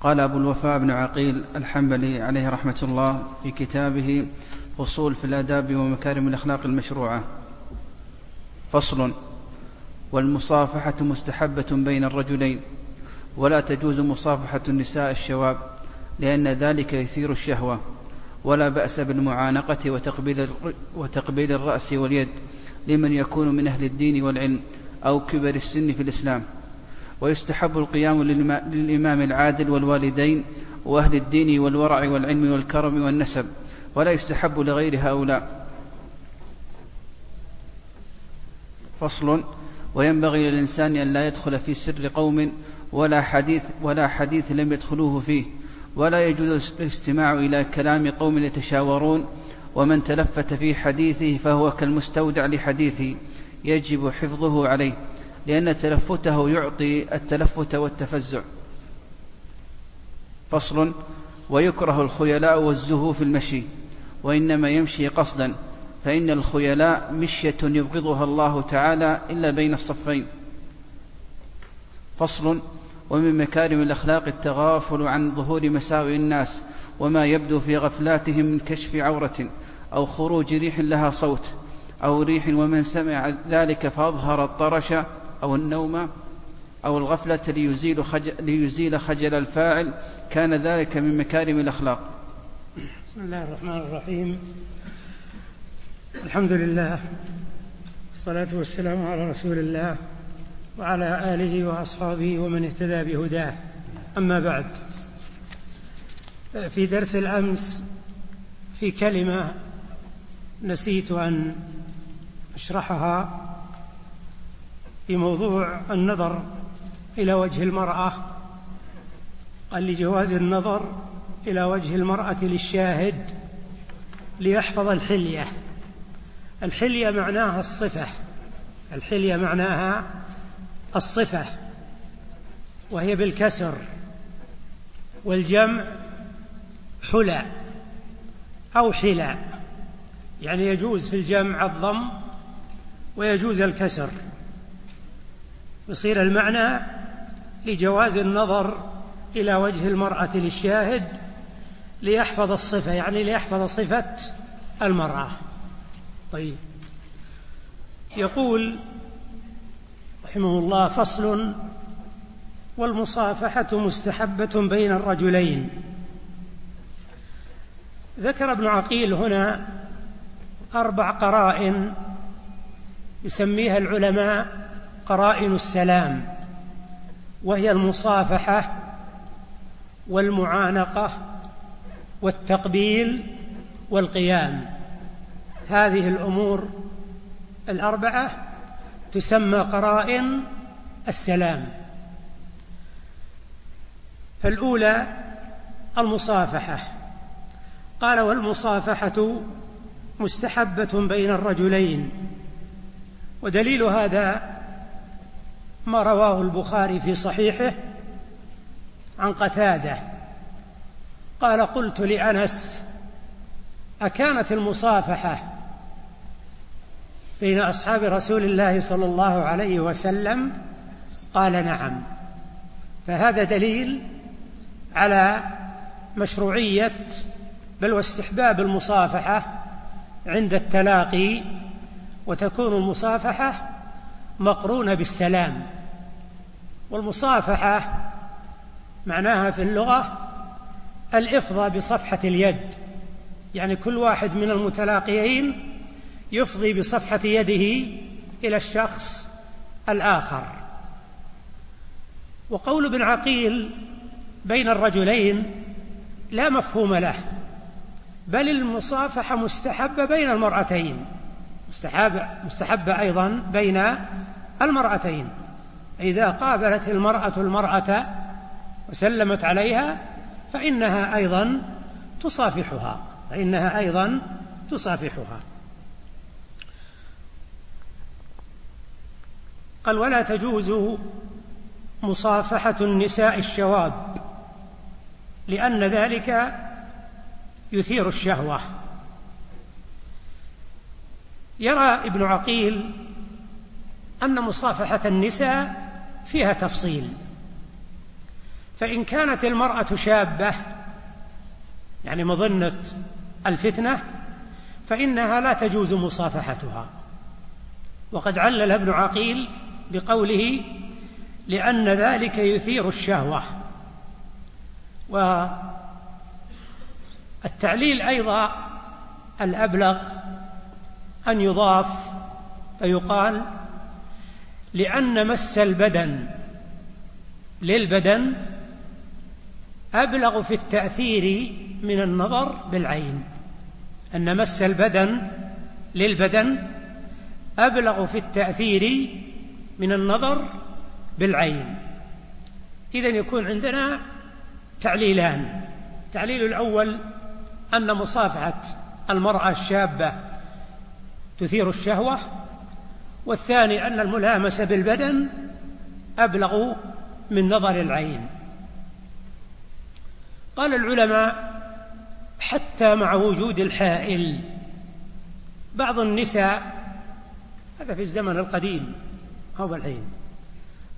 قال أبو الوفاء بن عقيل الحنبلي عليه رحمة الله في كتابه فصول في الآداب ومكارم الأخلاق المشروعة. فصل والمصافحة مستحبة بين الرجلين ولا تجوز مصافحة النساء الشواب لأن ذلك يثير الشهوة ولا بأس بالمعانقة وتقبيل, وتقبيل الرأس واليد لمن يكون من أهل الدين والعلم أو كبر السن في الإسلام. ويستحب القيام للإمام العادل والوالدين وأهل الدين والورع والعلم والكرم والنسب ولا يستحب لغير هؤلاء. فصل وينبغي للإنسان أن لا يدخل في سر قوم ولا حديث ولا حديث لم يدخلوه فيه ولا يجوز الاستماع إلى كلام قوم يتشاورون ومن تلفت في حديثه فهو كالمستودع لحديثه يجب حفظه عليه. لأن تلفته يعطي التلفت والتفزع. فصل ويكره الخيلاء والزهو في المشي وإنما يمشي قصدا فإن الخيلاء مشية يبغضها الله تعالى إلا بين الصفين. فصل ومن مكارم الأخلاق التغافل عن ظهور مساوئ الناس وما يبدو في غفلاتهم من كشف عورة أو خروج ريح لها صوت أو ريح ومن سمع ذلك فأظهر الطرش أو النوم أو الغفلة ليزيل خجل, ليزيل خجل الفاعل كان ذلك من مكارم الأخلاق. بسم الله الرحمن الرحيم. الحمد لله والصلاة والسلام على رسول الله وعلى آله وأصحابه ومن اهتدى بهداه. أما بعد في درس الأمس في كلمة نسيت أن أشرحها. في موضوع النظر إلى وجه المرأة. قال لجواز النظر إلى وجه المرأة للشاهد ليحفظ الحلية. الحلية معناها الصفة. الحلية معناها الصفة وهي بالكسر. والجمع حلى أو حلى يعني يجوز في الجمع الضم ويجوز الكسر. يصير المعنى لجواز النظر إلى وجه المرأة للشاهد ليحفظ الصفة يعني ليحفظ صفة المرأة. طيب. يقول رحمه الله فصل والمصافحة مستحبة بين الرجلين. ذكر ابن عقيل هنا أربع قرائن يسميها العلماء قرائن السلام وهي المصافحة والمعانقة والتقبيل والقيام. هذه الأمور الأربعة تسمى قرائن السلام. فالأولى المصافحة. قال والمصافحة مستحبة بين الرجلين ودليل هذا ما رواه البخاري في صحيحه عن قتادة. قال قلت لأنس أكانت المصافحة بين أصحاب رسول الله صلى الله عليه وسلم؟ قال نعم. فهذا دليل على مشروعية بل واستحباب المصافحة عند التلاقي وتكون المصافحة مقرونة بالسلام. والمصافحة معناها في اللغة الافضى بصفحة اليد. يعني كل واحد من المتلاقيين يفضي بصفحة يده إلى الشخص الآخر. وقول ابن عقيل بين الرجلين لا مفهوم له بل المصافحة مستحبة بين المرأتين مستحبة, مستحبة أيضا بين المرأتين. إذا قابلت المرأة المرأة وسلمت عليها فإنها أيضا تصافحها فإنها أيضا تصافحها. قال ولا تجوز مصافحة النساء الشواب لأن ذلك يثير الشهوة. يرى ابن عقيل أن مصافحة النساء فيها تفصيل. فإن كانت المرأة شابة يعني مظنة الفتنة فإنها لا تجوز مصافحتها. وقد علل ابن عقيل بقوله لأن ذلك يثير الشهوة. والتعليل أيضا الأبلغ أن يضاف فيقال لأن مس البدن للبدن أبلغ في التأثير من النظر بالعين. أن مس البدن للبدن أبلغ في التأثير من النظر بالعين. إذا يكون عندنا تعليلان. التعليل الأول أن مصافحة المرأة الشابة تثير الشهوة والثاني أن الملامسة بالبدن أبلغ من نظر العين. قال العلماء حتى مع وجود الحائل بعض النساء هذا في الزمن القديم هو الحين.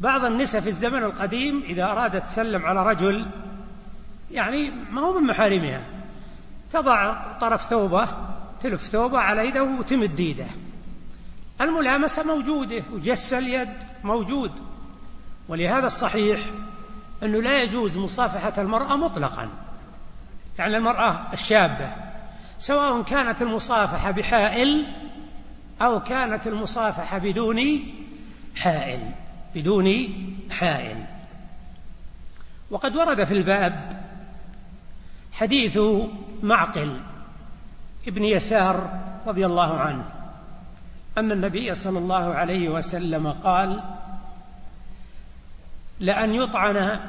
بعض النساء في الزمن القديم إذا أرادت تسلم على رجل يعني ما هو من محارمها تضع طرف ثوبه تلف ثوبه على يده وتمد يده. الملامسة موجودة وجس اليد موجود. ولهذا الصحيح أنه لا يجوز مصافحة المرأة مطلقا. يعني المرأة الشابة سواء كانت المصافحة بحائل أو كانت المصافحة بدون حائل بدون حائل. وقد ورد في الباب حديث معقل ابن يسار رضي الله عنه. أن النبي صلى الله عليه وسلم قال لأن يطعن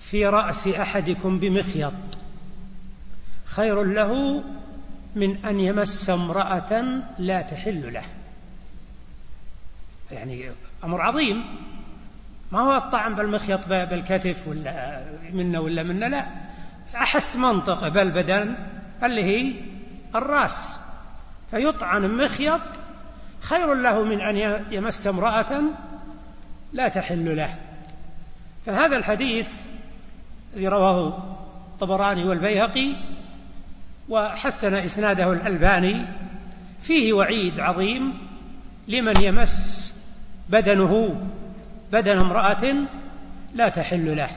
في رأس أحدكم بمخيط خير له من أن يمس امرأة لا تحل له. يعني أمر عظيم. ما هو الطعن بالمخيط بالكتف ولا منا ولا منا لا أحس منطقة بالبدن اللي هي الرأس. فيطعن مخيط خير له من أن يمس امرأة لا تحل له. فهذا الحديث الذي رواه الطبراني والبيهقي وحسن إسناده الألباني فيه وعيد عظيم لمن يمس بدنه بدن امرأة لا تحل له.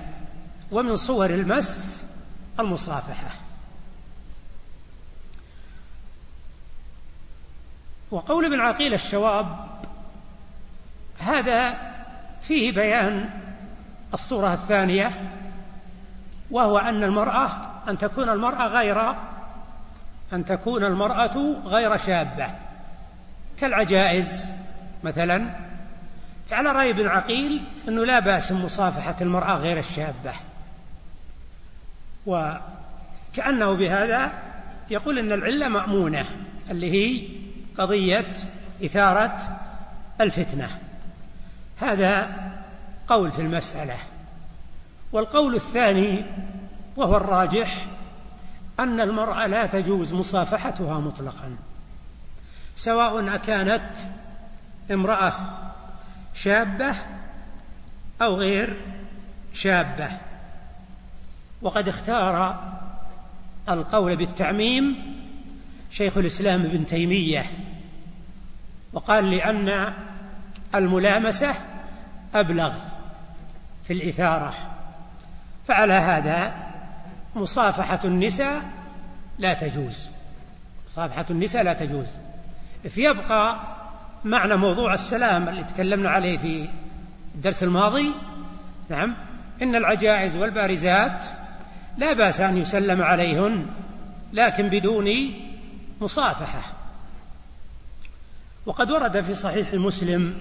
ومن صور المس المصافحة. وقول ابن عقيل الشواب هذا فيه بيان الصورة الثانية وهو أن المرأة أن تكون المرأة غير أن تكون المرأة غير شابة. كالعجائز مثلا فعلى رأي ابن عقيل أنه لا بأس مصافحة المرأة غير الشابة. وكأنه بهذا يقول أن العلة مأمونة اللي هي قضية إثارة الفتنة. هذا قول في المسألة. والقول الثاني وهو الراجح أن المرأة لا تجوز مصافحتها مطلقا سواء أكانت امرأة شابة أو غير شابة. وقد اختار القول بالتعميم شيخ الإسلام ابن تيمية وقال لأن الملامسة أبلغ في الإثارة فعلى هذا مصافحة النساء لا تجوز مصافحة النساء لا تجوز. فيبقى معنى موضوع السلام اللي تكلمنا عليه في الدرس الماضي نعم إن العجائز والبارزات لا بأس أن يسلم عليهن لكن بدون مصافحة. وقد ورد في صحيح مسلم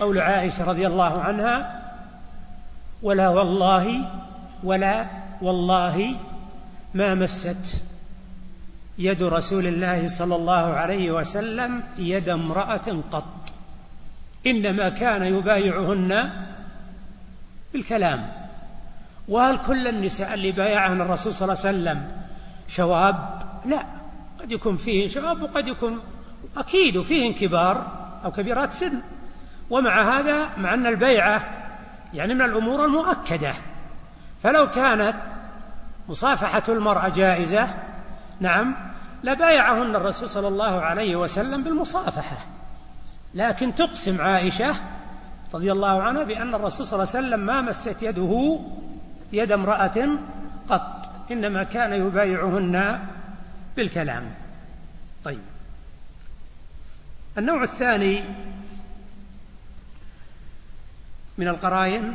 قول عائشة رضي الله عنها ولا والله ولا والله ما مست يد رسول الله صلى الله عليه وسلم يد امرأة قط. إنما كان يبايعهن بالكلام. وهل كل النساء اللي بايعهن الرسول صلى الله عليه وسلم شواب؟ لا. قد يكون فيهن شباب وقد يكون أكيد وفيهن كبار أو كبيرات سن. ومع هذا مع أن البيعة يعني من الأمور المؤكدة. فلو كانت مصافحة المرأة جائزة نعم لبايعهن الرسول صلى الله عليه وسلم بالمصافحة. لكن تقسم عائشة رضي الله عنها بأن الرسول صلى الله عليه وسلم ما مست يده يد امرأة قط. إنما كان يبايعهن بالكلام. طيب. النوع الثاني من القرائن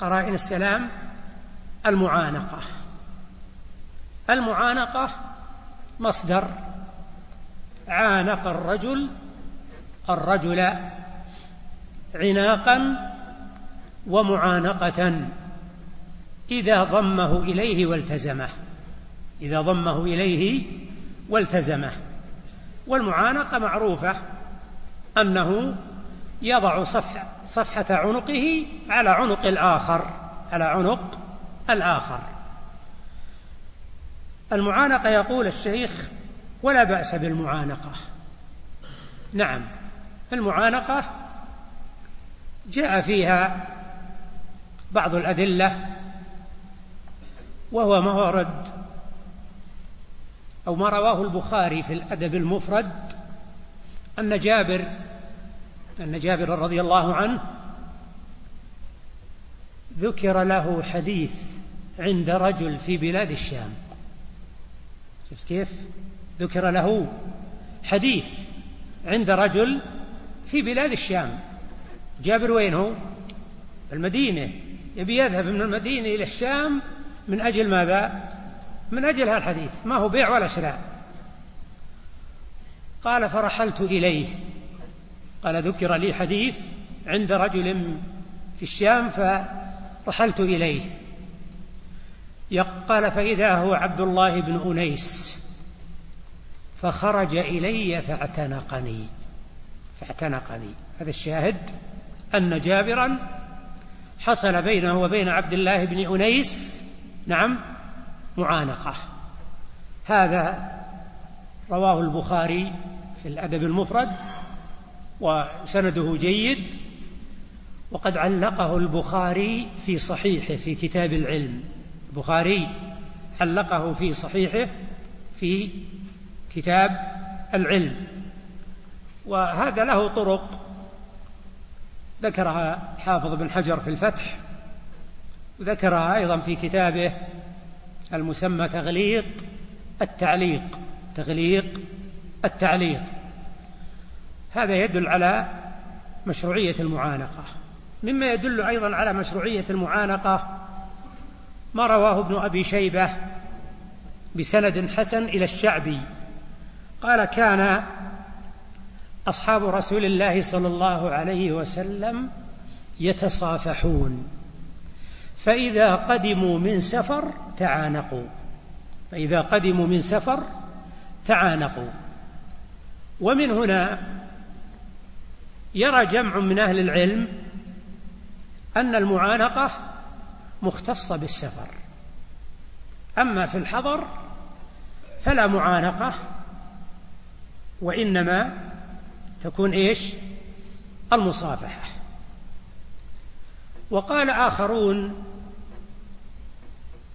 قرائن السلام المعانقة. المعانقة مصدر. عانق الرجل الرجل عناقا ومعانقة. إذا ضمه إليه والتزمه. إذا ضمه إليه والتزمه والمعانقة معروفة أنه يضع صفحة, صفحة عنقه على عنق الآخر على عنق الآخر. المعانقة يقول الشيخ ولا بأس بالمعانقة. نعم المعانقة جاء فيها بعض الأدلة وهو ما ورد أو ما رواه البخاري في الأدب المفرد أن جابر أن جابر رضي الله عنه ذكر له حديث عند رجل في بلاد الشام. شفت كيف؟ ذكر له حديث عند رجل في بلاد الشام. جابر وين هو؟ المدينة. يبي يذهب من المدينة إلى الشام من أجل ماذا؟ من أجل هذا الحديث ما هو بيع ولا شراء. قال فرحلت إليه. قال ذكر لي حديث عند رجل في الشام فرحلت إليه. قال فإذا هو عبد الله بن أنيس فخرج إلي فاعتنقني. فاعتنقني. هذا الشاهد أن جابرا حصل بينه وبين عبد الله بن أنيس نعم معانقة. هذا رواه البخاري في الأدب المفرد وسنده جيد وقد علقه البخاري في صحيحه في كتاب العلم. البخاري علقه في صحيحه في كتاب العلم. وهذا له طرق. ذكرها حافظ بن حجر في الفتح وذكرها أيضا في كتابه المسمى تغليق التعليق تغليق التعليق. هذا يدل على مشروعية المعانقة. مما يدل أيضا على مشروعية المعانقة ما رواه ابن أبي شيبة بسند حسن إلى الشعبي. قال كان أصحاب رسول الله صلى الله عليه وسلم يتصافحون فإذا قدموا من سفر تعانقوا. فإذا قدموا من سفر تعانقوا. ومن هنا يرى جمع من أهل العلم أن المعانقة مختصة بالسفر. أما في الحضر فلا معانقة وإنما تكون إيش؟ المصافحة. وقال آخرون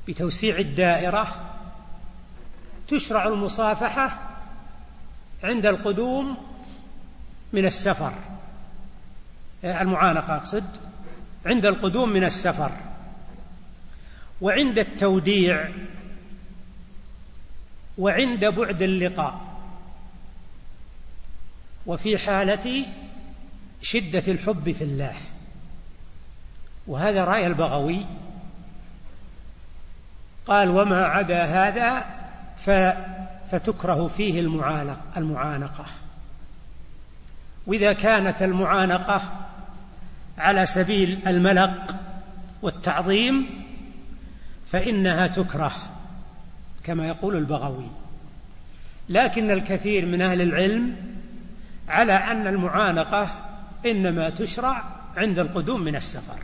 بتوسيع الدائرة تشرع المصافحة عند القدوم من السفر. المعانقة أقصد. عند القدوم من السفر. وعند التوديع. وعند بعد اللقاء. وفي حالة شدة الحب في الله. وهذا رأي البغوي. قال وما عدا هذا فتكره فيه المعانقة. وإذا كانت المعانقة على سبيل الملق والتعظيم فإنها تكره كما يقول البغوي. لكن الكثير من أهل العلم على أن المعانقة إنما تشرع عند القدوم من السفر.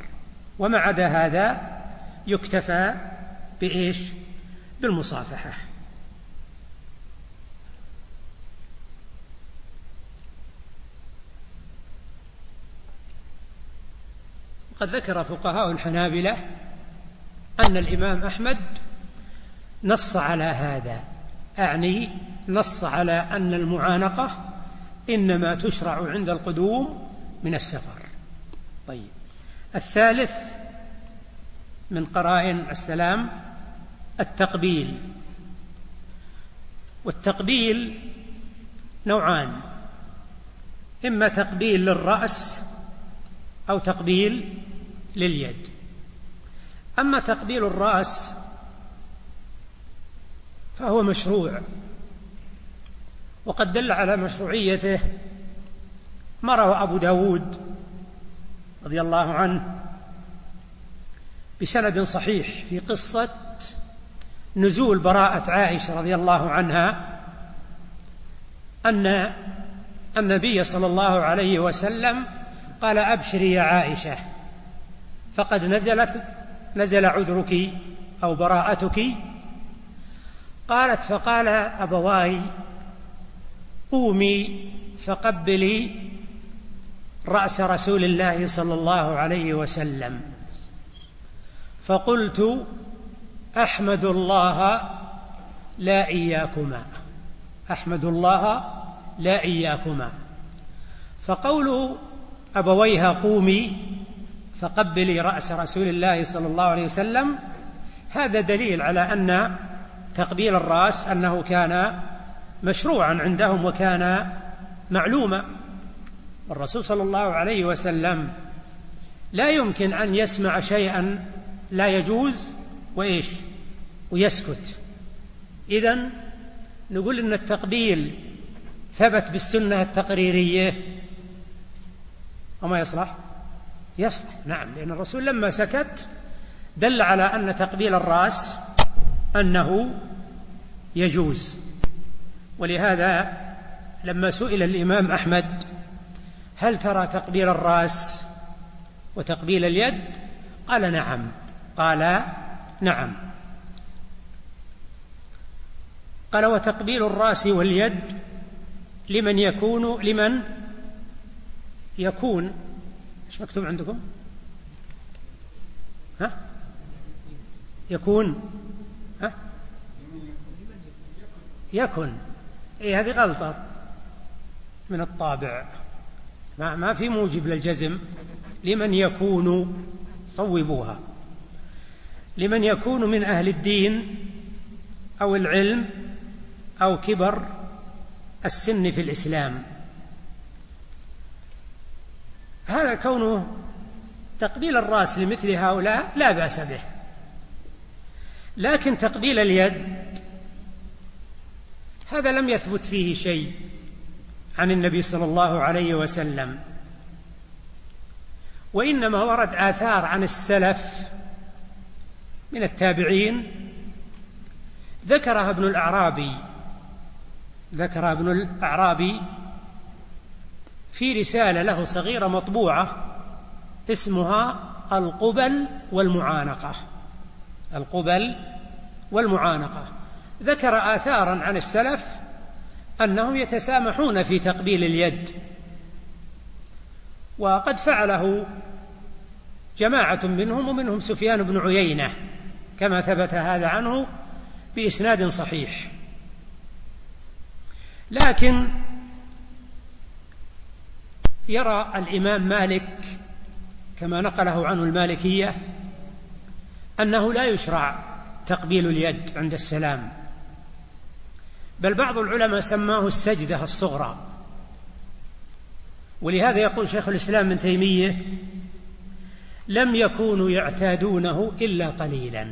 وما عدا هذا يكتفى بإيش؟ بالمصافحة. قد ذكر فقهاء الحنابلة أن الإمام أحمد نص على هذا أعني نص على أن المعانقة إنما تشرع عند القدوم من السفر. طيب. الثالث من قرائن السلام التقبيل. والتقبيل نوعان. إما تقبيل للرأس أو تقبيل لليد. أما تقبيل الرأس فهو مشروع. وقد دل على مشروعيته ما روى أبو داود رضي الله عنه بسند صحيح في قصة نزول براءة عائشة رضي الله عنها أن النبي صلى الله عليه وسلم قال أبشري يا عائشة فقد نزلت نزل عذرك أو براءتك؟ قالت فقال أبواي قومي فقبلي رأس رسول الله صلى الله عليه وسلم. فقلت أحمد الله لا إياكما. أحمد الله لا إياكما. فقول أبويها قومي فقبلي رأس رسول الله صلى الله عليه وسلم هذا دليل على أن تقبيل الرأس أنه كان مشروعا عندهم وكان معلوما. الرسول صلى الله عليه وسلم لا يمكن أن يسمع شيئا لا يجوز وإيش؟ ويسكت. إذا نقول إن التقبيل ثبت بالسنة التقريرية. وما يصلح؟ يصلح. نعم لأن الرسول لما سكت دل على أن تقبيل الرأس أنه يجوز. ولهذا لما سئل الإمام أحمد هل ترى تقبيل الرأس وتقبيل اليد؟ قال نعم. قال نعم. قال وتقبيل الرأس واليد لمن يكون لمن يكون. إيش مكتوب عندكم؟ ها؟ يكون. ها؟ يكن. اي هذه غلطة من الطابع. ما ما في موجب للجزم. لمن يكون صوبوها. لمن يكون من أهل الدين أو العلم أو كبر السن في الإسلام. هذا كونه تقبيل الرأس لمثل هؤلاء لا بأس به. لكن تقبيل اليد هذا لم يثبت فيه شيء عن النبي صلى الله عليه وسلم. وإنما ورد آثار عن السلف من التابعين. ذكرها ابن الأعرابي ذكر ابن الأعرابي في رسالة له صغيرة مطبوعة اسمها القبل والمعانقة. القبل والمعانقة. ذكر آثارا عن السلف أنهم يتسامحون في تقبيل اليد. وقد فعله جماعة منهم ومنهم سفيان بن عيينة. كما ثبت هذا عنه بإسناد صحيح. لكن يرى الإمام مالك كما نقله عنه المالكية أنه لا يشرع تقبيل اليد عند السلام بل بعض العلماء سماه السجدة الصغرى. ولهذا يقول شيخ الإسلام ابن تيمية لم يكونوا يعتادونه إلا قليلا.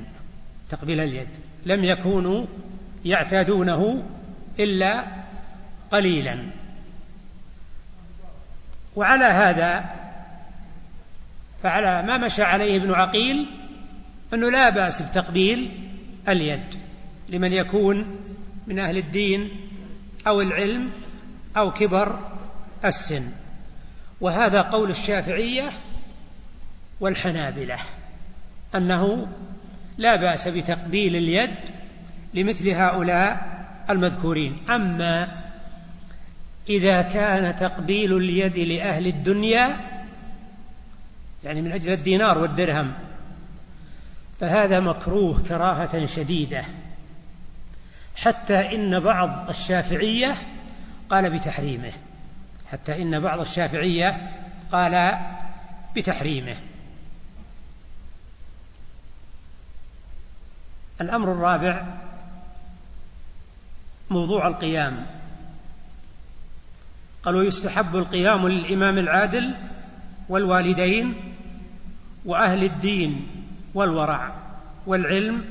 تقبيل اليد لم يكونوا يعتادونه إلا قليلا. وعلى هذا فعلى ما مشى عليه ابن عقيل أنه لا بأس بتقبيل اليد لمن يكون من أهل الدين أو العلم أو كبر السن. وهذا قول الشافعية والحنابلة أنه لا بأس بتقبيل اليد لمثل هؤلاء المذكورين. أما إذا كان تقبيل اليد لأهل الدنيا يعني من أجل الدينار والدرهم فهذا مكروه كراهة شديدة. حتى إن بعض الشافعية قال بتحريمه. حتى إن بعض الشافعية قال بتحريمه. الأمر الرابع موضوع القيام. قال ويستحب القيام للإمام العادل والوالدين وأهل الدين والورع والعلم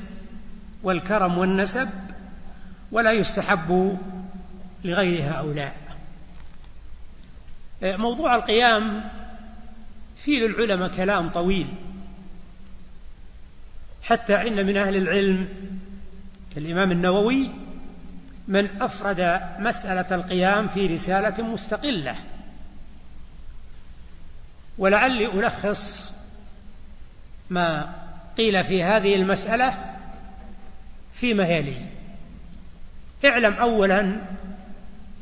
والكرم والنسب ولا يستحب لغير هؤلاء. موضوع القيام فيه للعلماء كلام طويل. حتى إن من أهل العلم كالإمام النووي من أفرد مسألة القيام في رسالة مستقلة. ولعلي ألخص ما قيل في هذه المسألة فيما يلي. اعلم أولا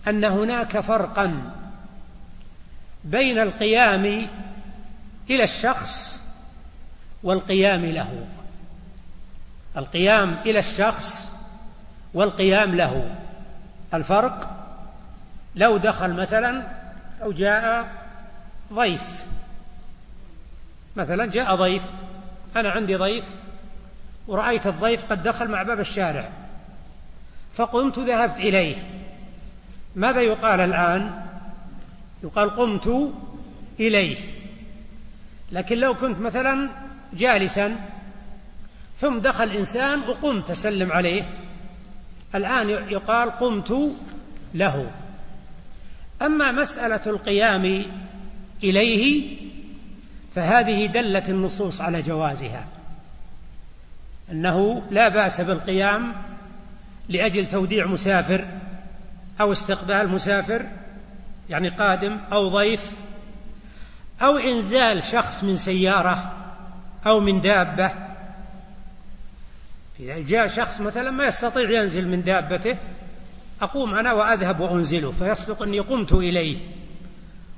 أن هناك فرقا بين القيام إلى الشخص والقيام له. القيام إلى الشخص والقيام له. الفرق لو دخل مثلا أو جاء ضيف. مثلا جاء ضيف. أنا عندي ضيف ورأيت الضيف قد دخل مع باب الشارع. فقمت ذهبت إليه. ماذا يقال الآن؟ يقال قمت إليه. لكن لو كنت مثلا جالسا ثم دخل إنسان وقمت أسلم عليه. الآن يقال قمت له. أما مسألة القيام إليه فهذه دلت النصوص على جوازها. أنه لا بأس بالقيام لأجل توديع مسافر أو استقبال مسافر يعني قادم أو ضيف أو إنزال شخص من سيارة أو من دابة إذا جاء شخص مثلا ما يستطيع ينزل من دابته أقوم أنا وأذهب وأنزله فيصدق أني قمت إليه.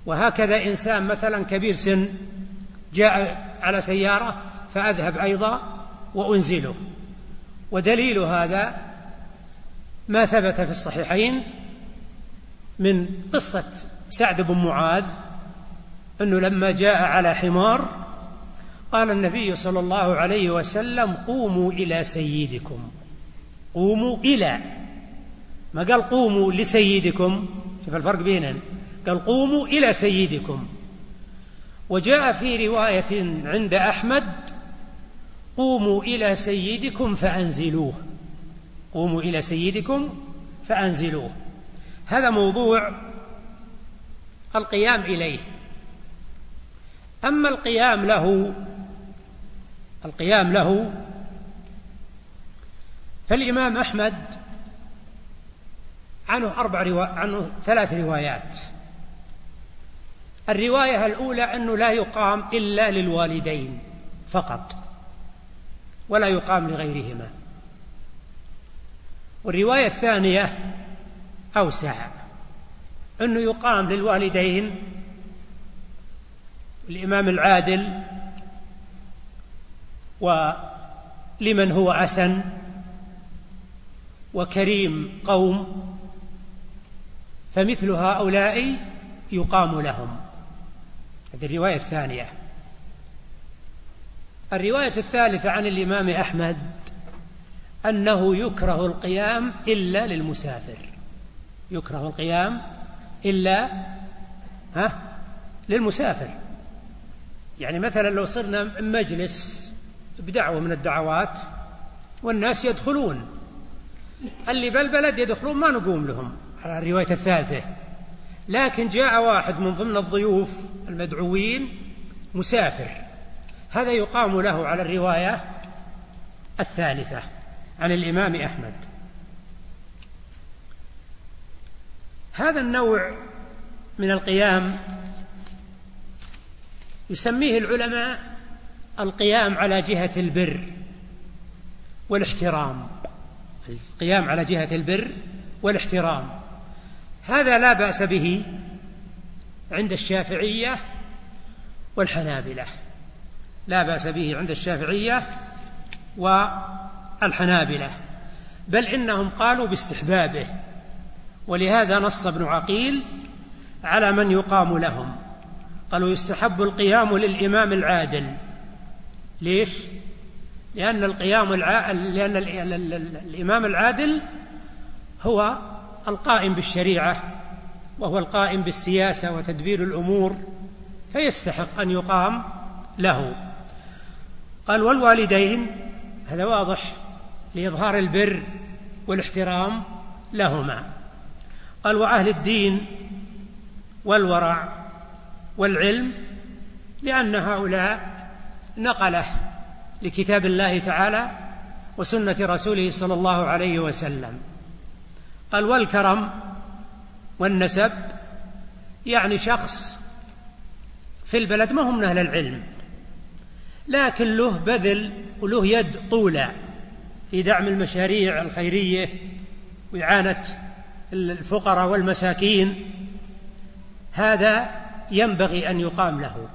وهكذا إنسان مثلا كبير سن جاء على سيارة فأذهب أيضا وأنزله. ودليل هذا ما ثبت في الصحيحين من قصة سعد بن معاذ أنه لما جاء على حمار قال النبي صلى الله عليه وسلم قوموا إلى سيدكم. قوموا إلى. ما قال قوموا لسيدكم؟ شوف الفرق بينهم قال قوموا إلى سيدكم. وجاء في رواية عند أحمد قوموا إلى سيدكم فأنزلوه. قوموا إلى سيدكم فأنزلوه. هذا موضوع القيام إليه. أما القيام له القيام له. فالإمام أحمد عنه أربع روا... عنه ثلاث روايات. الرواية الأولى أنه لا يقام إلا للوالدين فقط ولا يقام لغيرهما. والرواية الثانية أوسع أنه يقام للوالدين الإمام العادل ولمن هو أسن وكريم قوم فمثل هؤلاء يقام لهم. هذه الرواية الثانية. الرواية الثالثة عن الإمام أحمد أنه يكره القيام إلا للمسافر. يكره القيام إلا ها؟ للمسافر. يعني مثلا لو صرنا مجلس بدعوة من الدعوات والناس يدخلون. اللي بالبلد يدخلون ما نقوم لهم. على الرواية الثالثة. لكن جاء واحد من ضمن الضيوف المدعوين مسافر. هذا يقام له على الرواية الثالثة عن الإمام أحمد. هذا النوع من القيام يسميه العلماء القيام على جهة البر والاحترام. القيام على جهة البر والاحترام. هذا لا بأس به عند الشافعية والحنابلة. لا بأس به عند الشافعية والحنابلة. بل إنهم قالوا باستحبابه. ولهذا نص ابن عقيل على من يقام لهم. قالوا يستحب القيام للإمام العادل. ليش؟ لأن القيام الع... لأن الإمام العادل هو القائم بالشريعة وهو القائم بالسياسة وتدبير الأمور فيستحق أن يقام له قال والوالدين هذا واضح لإظهار البر والاحترام لهما قال وأهل الدين والورع والعلم لأن هؤلاء نقله لكتاب الله تعالى وسنة رسوله صلى الله عليه وسلم. قال والكرم والنسب يعني شخص في البلد ما هم من أهل العلم لكن له بذل وله يد طولى في دعم المشاريع الخيرية وإعانة الفقراء والمساكين. هذا ينبغي أن يقام له.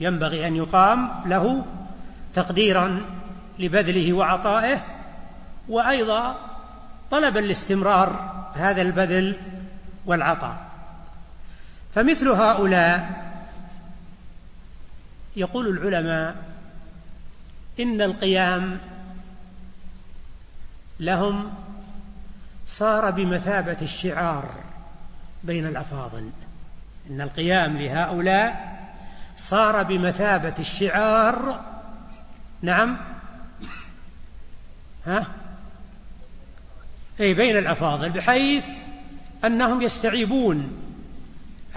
ينبغي أن يقام له تقديرا لبذله وعطائه وأيضا طلبا لاستمرار هذا البذل والعطاء. فمثل هؤلاء يقول العلماء إن القيام لهم صار بمثابة الشعار بين الأفاضل. إن القيام لهؤلاء صار بمثابة الشعار. نعم. ها؟ أي بين الأفاضل بحيث أنهم يستعيبون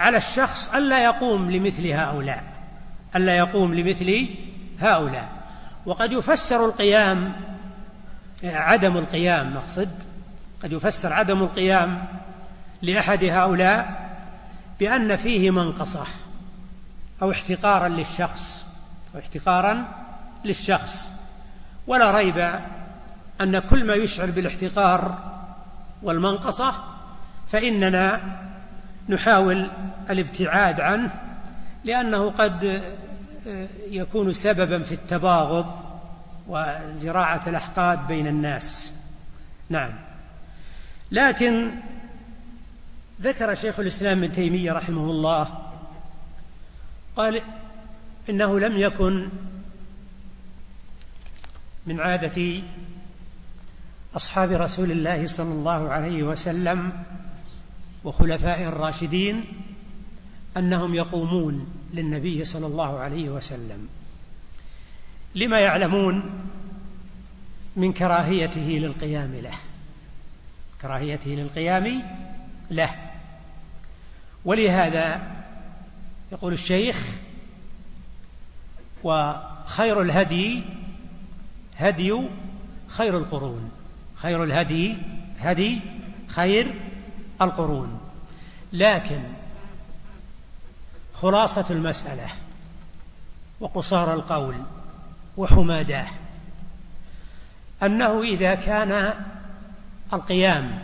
على الشخص ألا يقوم لمثل هؤلاء ألا يقوم لمثل هؤلاء. وقد يفسر القيام عدم القيام مقصد قد يفسر عدم القيام لأحد هؤلاء بأن فيه منقصة. أو احتقارا للشخص أو احتقارا للشخص. ولا ريب أن كل ما يشعر بالاحتقار والمنقصة فإننا نحاول الابتعاد عنه لأنه قد يكون سببا في التباغض وزراعة الأحقاد بين الناس. نعم. لكن ذكر شيخ الإسلام ابن تيمية رحمه الله قال إنه لم يكن من عادة أصحاب رسول الله صلى الله عليه وسلم وخلفائه الراشدين أنهم يقومون للنبي صلى الله عليه وسلم. لما يعلمون من كراهيته للقيام له كراهيته للقيام له. ولهذا يقول الشيخ وخير الهدي هدي خير القرون. خير الهدي هدي خير القرون. لكن خلاصة المسألة وقصار القول وحماداه أنه إذا كان القيام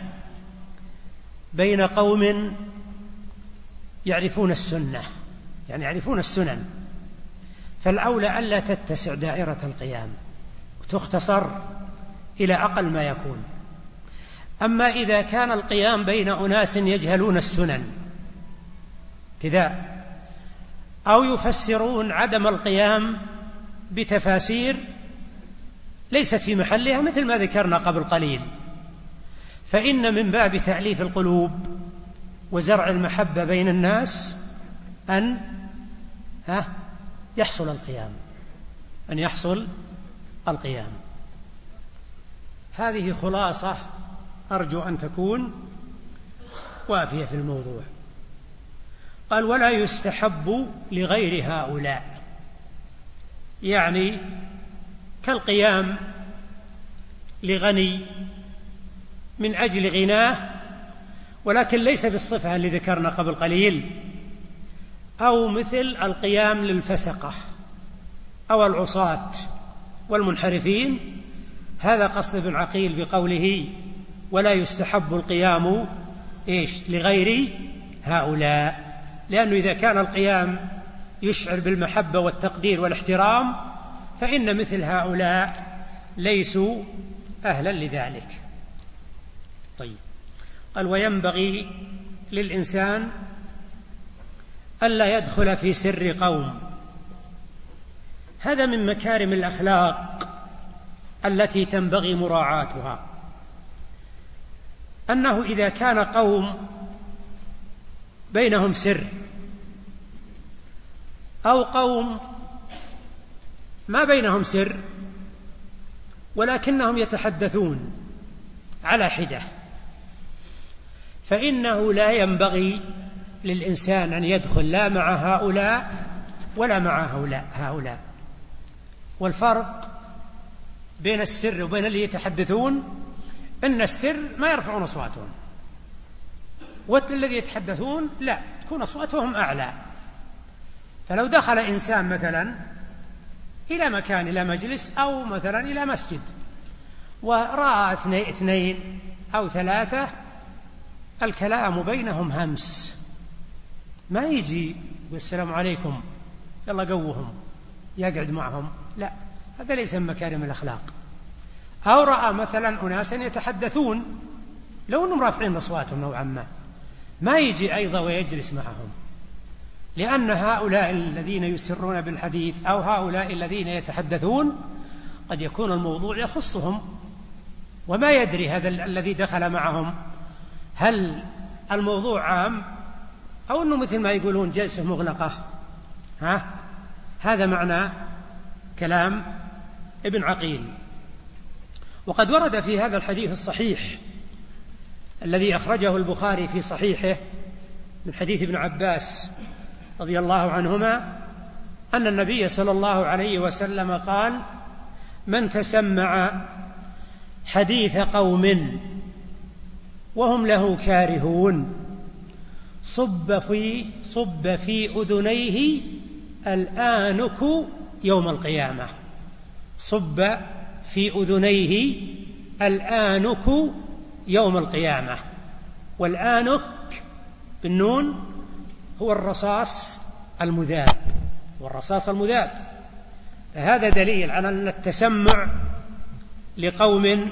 بين قوم يعرفون السنة يعني يعرفون السنن. فالأولى ألا تتسع دائرة القيام وتختصر إلى أقل ما يكون. أما إذا كان القيام بين أناس يجهلون السنن كذا أو يفسرون عدم القيام بتفاسير ليست في محلها مثل ما ذكرنا قبل قليل. فإن من باب تأليف القلوب وزرع المحبة بين الناس أن ها؟ يحصل القيام. أن يحصل القيام. هذه خلاصة أرجو أن تكون وافية في الموضوع. قال ولا يستحب لغير هؤلاء. يعني كالقيام لغني من أجل غناه ولكن ليس بالصفة اللي ذكرنا قبل قليل. أو مثل القيام للفسقة أو العصاة والمنحرفين. هذا قصد ابن عقيل بقوله ولا يستحب القيام إيش؟ لغير هؤلاء لأنه إذا كان القيام يشعر بالمحبة والتقدير والاحترام فإن مثل هؤلاء ليسوا أهلا لذلك. طيب. قال وينبغي للإنسان ألا يدخل في سر قوم. هذا من مكارم الأخلاق التي تنبغي مراعاتها. أنه إذا كان قوم بينهم سر أو قوم ما بينهم سر ولكنهم يتحدثون على حدة فإنه لا ينبغي للإنسان أن يدخل لا مع هؤلاء ولا مع هؤلاء هؤلاء. والفرق بين السر وبين اللي يتحدثون أن السر ما يرفعون أصواتهم. والذي يتحدثون لا تكون أصواتهم أعلى. فلو دخل إنسان مثلا إلى مكان إلى مجلس أو مثلا إلى مسجد ورأى اثنين أو ثلاثة الكلام بينهم همس. ما يجي والسلام عليكم يلا قوهم يقعد معهم. لا هذا ليس من مكارم الأخلاق. أو رأى مثلا أناسا يتحدثون لو أنهم رافعين أصواتهم نوعا ما. ما يجي أيضا ويجلس معهم. لأن هؤلاء الذين يسرون بالحديث أو هؤلاء الذين يتحدثون قد يكون الموضوع يخصهم. وما يدري هذا الذي دخل معهم. هل الموضوع عام؟ أو أنه مثل ما يقولون جلسة مغلقة. ها؟ هذا معنى كلام ابن عقيل. وقد ورد في هذا الحديث الصحيح الذي أخرجه البخاري في صحيحه من حديث ابن عباس رضي الله عنهما أن النبي صلى الله عليه وسلم قال من تسمع حديث قوم وهم له كارهون صب في صب في أذنيه الآنك يوم القيامة. صب في أذنيه الآنك يوم القيامة. والآنك بالنون هو الرصاص المذاب والرصاص المذاب. هذا دليل على أن التسمع لقوم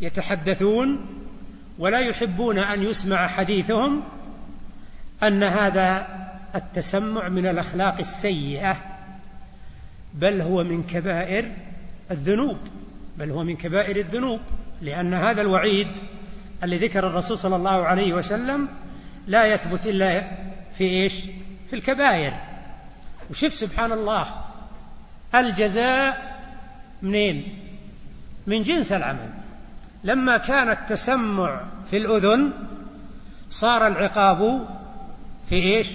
يتحدثون ولا يحبون أن يسمع حديثهم أن هذا التسمع من الأخلاق السيئة بل هو من كبائر الذنوب بل هو من كبائر الذنوب لأن هذا الوعيد الذي ذكر الرسول صلى الله عليه وسلم لا يثبت إلا في إيش؟ في الكبائر. وشف سبحان الله الجزاء منين؟ من جنس العمل. لما كان التسمع في الأذن صار العقاب في إيش؟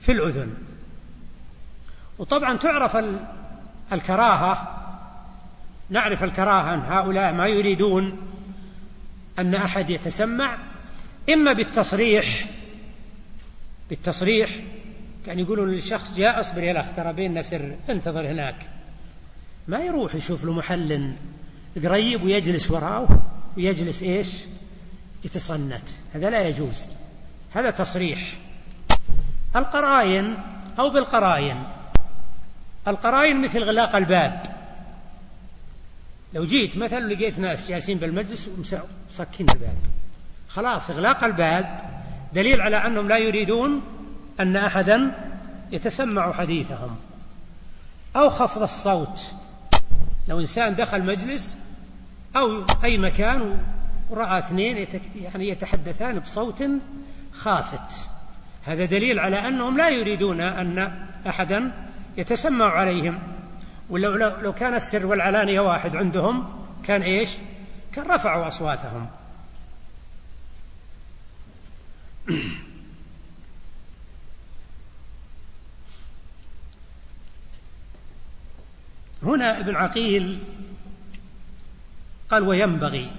في الأذن. وطبعا تعرف الكراهة نعرف الكراهة أن هؤلاء ما يريدون أن أحد يتسمع إما بالتصريح بالتصريح كان يقولون للشخص جاء اصبر يا الاخ ترى بيننا سر انتظر هناك. ما يروح يشوف له محل. قريب ويجلس وراه ويجلس إيش؟ يتصنت. هذا لا يجوز. هذا تصريح. القراين أو بالقراين القراين مثل غلاق الباب. لو جيت مثلا لقيت ناس جالسين بالمجلس ومسكين الباب. خلاص إغلاق الباب دليل على أنهم لا يريدون أن أحدا يتسمع حديثهم. أو خفض الصوت. لو إنسان دخل مجلس أو أي مكان ورأى اثنين يعني يتحدثان بصوت خافت. هذا دليل على أنهم لا يريدون أن أحدا يتسمع عليهم. ولو لو كان السر والعلانية واحد عندهم كان إيش؟ كان رفعوا أصواتهم. هنا ابن عقيل قال وينبغي.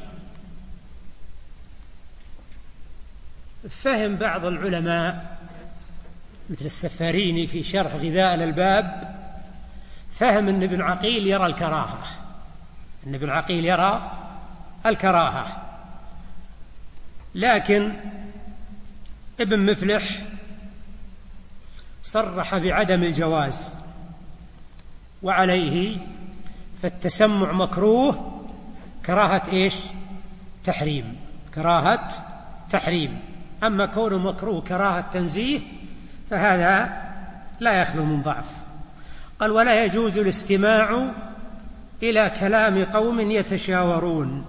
فهم بعض العلماء مثل السفاريني في شرح غذاء الألباب فهم أن ابن عقيل يرى الكراهة. أن ابن عقيل يرى الكراهة. لكن ابن مفلح صرح بعدم الجواز وعليه فالتسمع مكروه كراهة إيش؟ تحريم. كراهة تحريم. أما كونه مكروه كراهة تنزيه فهذا لا يخلو من ضعف. قال ولا يجوز الاستماع إلى كلام قوم يتشاورون.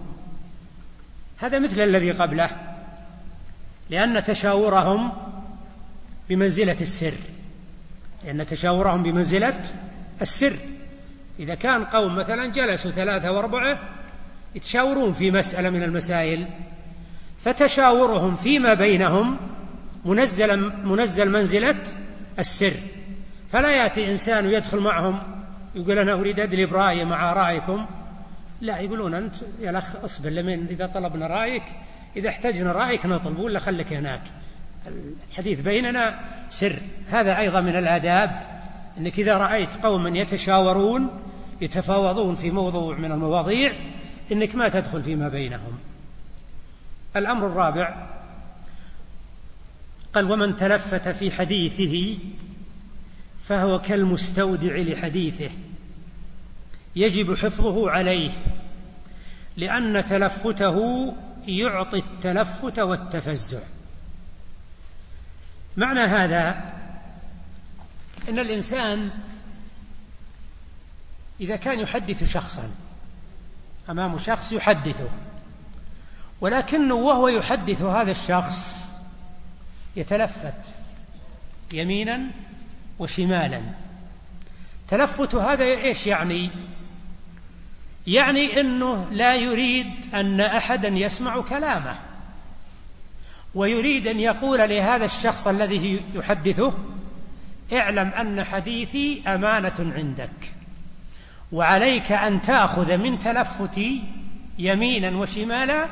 هذا مثل الذي قبله لأن تشاورهم بمنزلة السر. لأن تشاورهم بمنزلة السر. إذا كان قوم مثلا جلسوا ثلاثة وأربعة يتشاورون في مسألة من المسائل فتشاورهم فيما بينهم منزل منزل منزلة السر. فلا يأتي إنسان يدخل معهم يقول أنا أريد أدلي برأيي مع رأيكم. لا يقولون أنت يا الأخ اصبر لمن؟ إذا طلبنا رأيك إذا احتجنا رأيك نطلب ولا خليك هناك. الحديث بيننا سر. هذا أيضا من الآداب أنك إذا رأيت قوما يتشاورون يتفاوضون في موضوع من المواضيع أنك ما تدخل فيما بينهم. الأمر الرابع قال ومن تلفت في حديثه فهو كالمستودع لحديثه. يجب حفظه عليه لأن تلفته يعطي التلفت والتفزع. معنى هذا إن الإنسان إذا كان يحدث شخصا أمام شخص يحدثه ولكنه وهو يحدث هذا الشخص يتلفت يمينا وشمالا. تلفت هذا إيش يعني؟ يعني إنه لا يريد أن أحدا يسمع كلامه ويريد أن يقول لهذا الشخص الذي يحدثه اعلم أن حديثي أمانة عندك. وعليك أن تأخذ من تلفتي يمينا وشمالا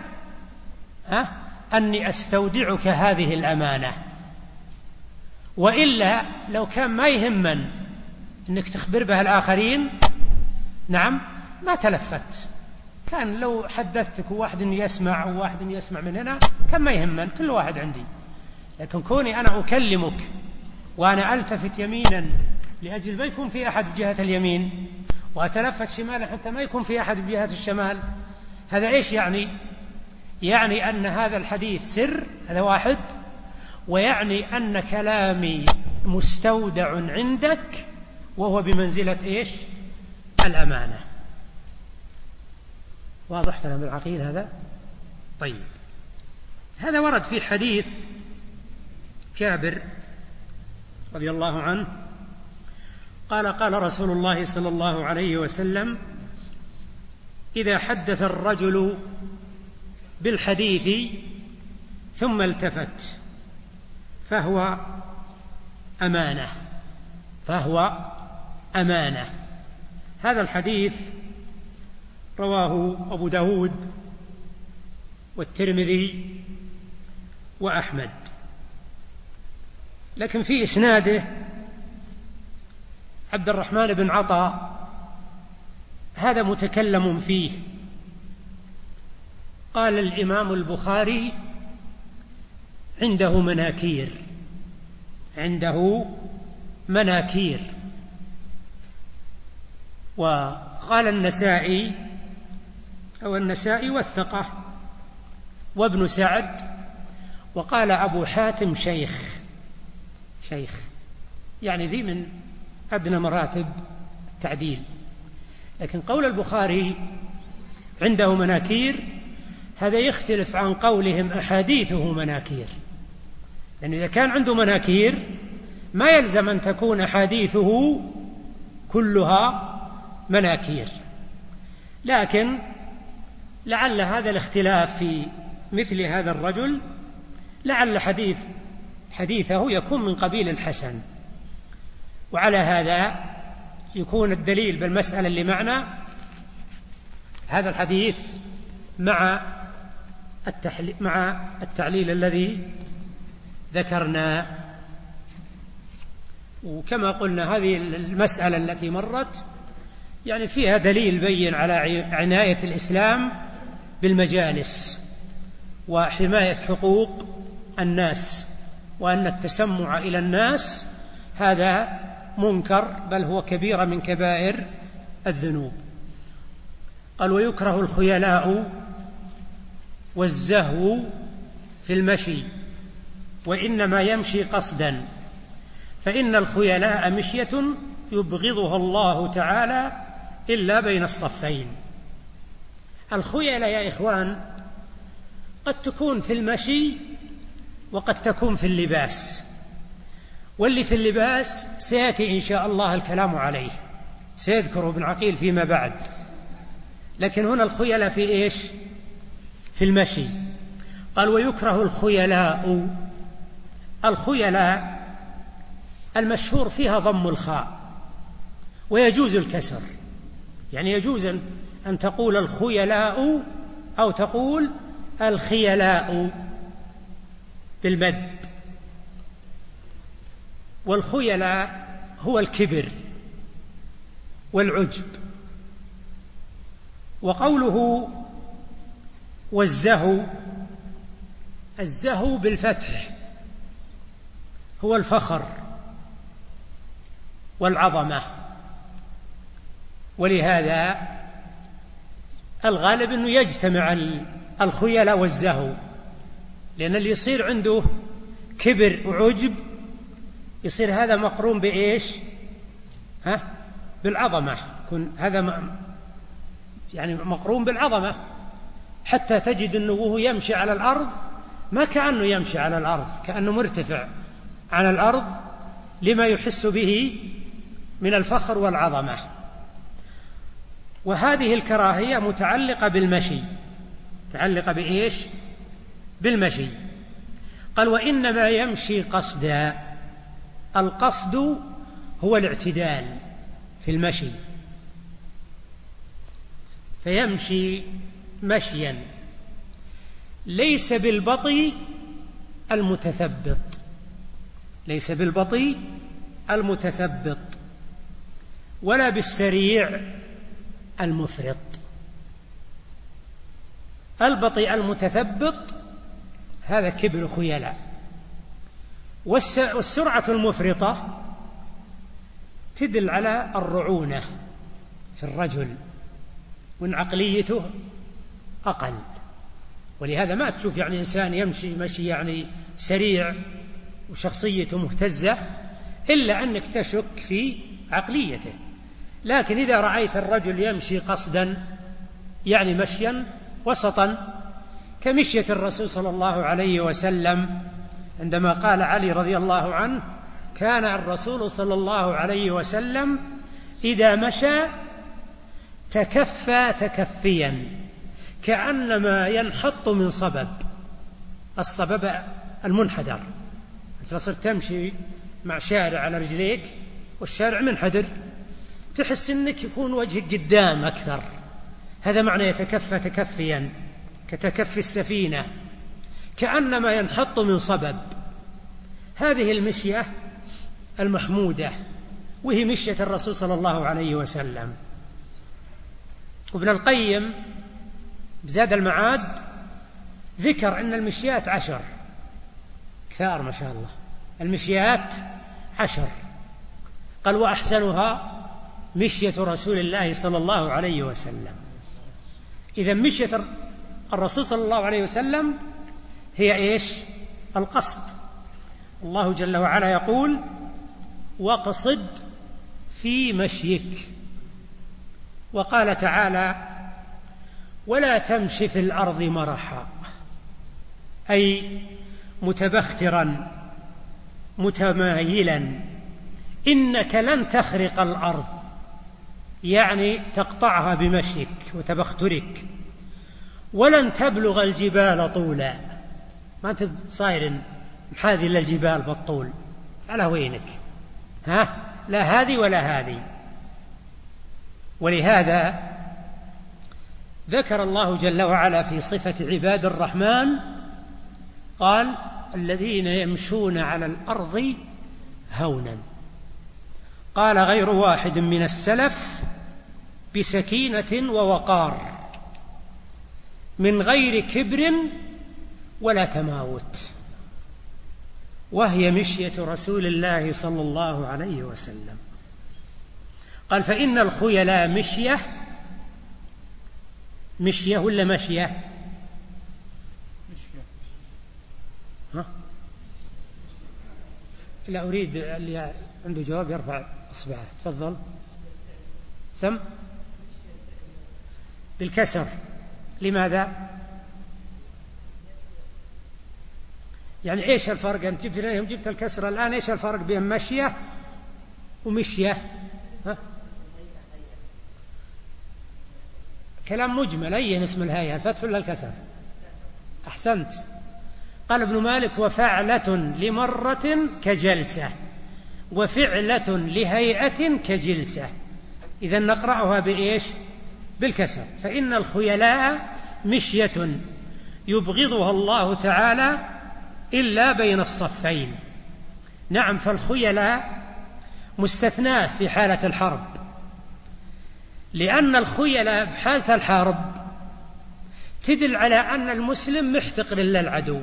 ها أني أستودعك هذه الأمانة. وإلا لو كان ما يهمن إنك تخبر بها الآخرين نعم ما تلفت. كان لو حدثتك وواحد يسمع وواحد يسمع من هنا كان ما يهمن كل واحد عندي. لكن كوني أنا أكلمك وأنا ألتفت يمينا لأجل ما يكون في أحد بجهة اليمين وأتلفت شمالا حتى ما يكون في أحد بجهة الشمال. هذا إيش يعني؟ يعني أن هذا الحديث سر هذا واحد. ويعني أن كلامي مستودع عندك وهو بمنزلة إيش؟ الأمانة. واضح كلام العقيل هذا؟ طيب. هذا ورد في حديث كابر رضي الله عنه. قال قال رسول الله صلى الله عليه وسلم إذا حدث الرجل بالحديث ثم التفت فهو أمانة فهو أمانة. هذا الحديث رواه أبو داود والترمذي وأحمد. لكن في إسناده عبد الرحمن بن عطاء هذا متكلم فيه. قال الإمام البخاري عنده مناكير عنده مناكير. وقال النسائي أو النسائي وثقه وابن سعد وقال أبو حاتم شيخ شيخ يعني ذي من أدنى مراتب التعديل. لكن قول البخاري عنده مناكير هذا يختلف عن قولهم أحاديثه مناكير. لأن إذا كان عنده مناكير ما يلزم أن تكون أحاديثه كلها مناكير. لكن لعل هذا الاختلاف في مثل هذا الرجل لعل حديث حديثه يكون من قبيل الحسن. وعلى هذا يكون الدليل بالمسألة اللي معنا هذا الحديث مع التحلي مع التعليل الذي ذكرنا. وكما قلنا هذه المسألة التي مرت يعني فيها دليل بين على عناية الإسلام بالمجالس وحماية حقوق الناس وأن التسمع إلى الناس هذا منكر بل هو كبيرة من كبائر الذنوب. قال ويكره الخيلاء والزهو في المشي وإنما يمشي قصدا. فإن الخيلاء مشية يبغضها الله تعالى إلا بين الصفين. الخيلاء يا إخوان قد تكون في المشي وقد تكون في اللباس. واللي في اللباس سيأتي إن شاء الله الكلام عليه. سيذكره ابن عقيل فيما بعد. لكن هنا الخيلاء في إيش؟ في المشي. قال ويكره الخيلاء. الخيلاء المشهور فيها ضم الخاء ويجوز الكسر. يعني يجوز أن تقول الخيلاء أو تقول الخيلاء بالمد. والخيلاء هو الكبر والعجب. وقوله والزهو الزهو بالفتح هو الفخر والعظمة. ولهذا الغالب إنه يجتمع الخيلاء والزهو لأن اللي يصير عنده كبر وعجب يصير هذا مقرون بإيش؟ ها؟ بالعظمة. يكون هذا يعني مقرون بالعظمة. حتى تجد انه وهو يمشي على الأرض ما كأنه يمشي على الأرض كأنه مرتفع عن الأرض لما يحس به من الفخر والعظمة. وهذه الكراهية متعلقة بالمشي. متعلقة بإيش؟ بالمشي. قال وإنما يمشي قصدا. القصد هو الاعتدال في المشي. فيمشي مشيا. ليس بالبطيء المتثبط. ليس بالبطيء المتثبط. ولا بالسريع المفرط. البطيء المتثبط هذا كبر خيلاء والسرعة المفرطة تدل على الرعونة في الرجل وإن عقليته أقل. ولهذا ما تشوف يعني إنسان يمشي مشي يعني سريع وشخصيته مهتزة إلا أنك تشك في عقليته. لكن إذا رأيت الرجل يمشي قصدا يعني مشيا وسطا كمشية الرسول صلى الله عليه وسلم عندما قال علي رضي الله عنه كان الرسول صلى الله عليه وسلم إذا مشى تكفى تكفيا كأنما ينحط من صبب الصبب المنحدر. صرت تمشي مع شارع على رجليك والشارع منحدر. تحس إنك يكون وجهك قدام أكثر. هذا معنى يتكفى تكفيا كتكفي السفينة. كأنما ينحط من صبب. هذه المشية المحمودة وهي مشية الرسول صلى الله عليه وسلم. وابن القيم بزاد المعاد ذكر أن المشيات عشر. كثار ما شاء الله. المشيات عشر. قال وأحسنها مشية رسول الله صلى الله عليه وسلم. إذا مشية الرسول صلى الله عليه وسلم هي إيش؟ القصد. الله جل وعلا يقول واقصد في مشيك. وقال تعالى ولا تمش في الأرض مرحا. أي متبخترا متمايلا. إنك لن تخرق الأرض. يعني تقطعها بمشيك وتبخترك. ولن تبلغ الجبال طولا. ما انت صاير محاذي للجبال بالطول. على وينك؟ ها؟ لا هذه ولا هذه. ولهذا ذكر الله جل وعلا في صفة عباد الرحمن قال الذين يمشون على الأرض هونا. قال غير واحد من السلف بسكينة ووقار. من غير كبر ولا تماوت. وهي مشية رسول الله صلى الله عليه وسلم. قال فإن الخيلاء مشية. مشية ولا مشية. ها؟ لا أريد اللي عنده جواب يرفع إصبعه. تفضل. سم. بالكسر. لماذا؟ يعني إيش الفرق؟ أنت جبت جبت الكسر الآن إيش الفرق بين مشية ومشية؟ ها؟ كلام مجمل. أي اسم الهيئة؟ الفتح ولا الكسر؟ أحسنت. قال ابن مالك وفعلة لمرة كجلسة وفعلة لهيئة كجلسة. إذا نقرأها بإيش؟ بالكسر. فإن الخيلاء مشية يبغضها الله تعالى إلا بين الصفين. نعم فالخيلاء مستثناة في حالة الحرب. لأن الخيلاء بحالة الحرب تدل على أن المسلم محتقر للعدو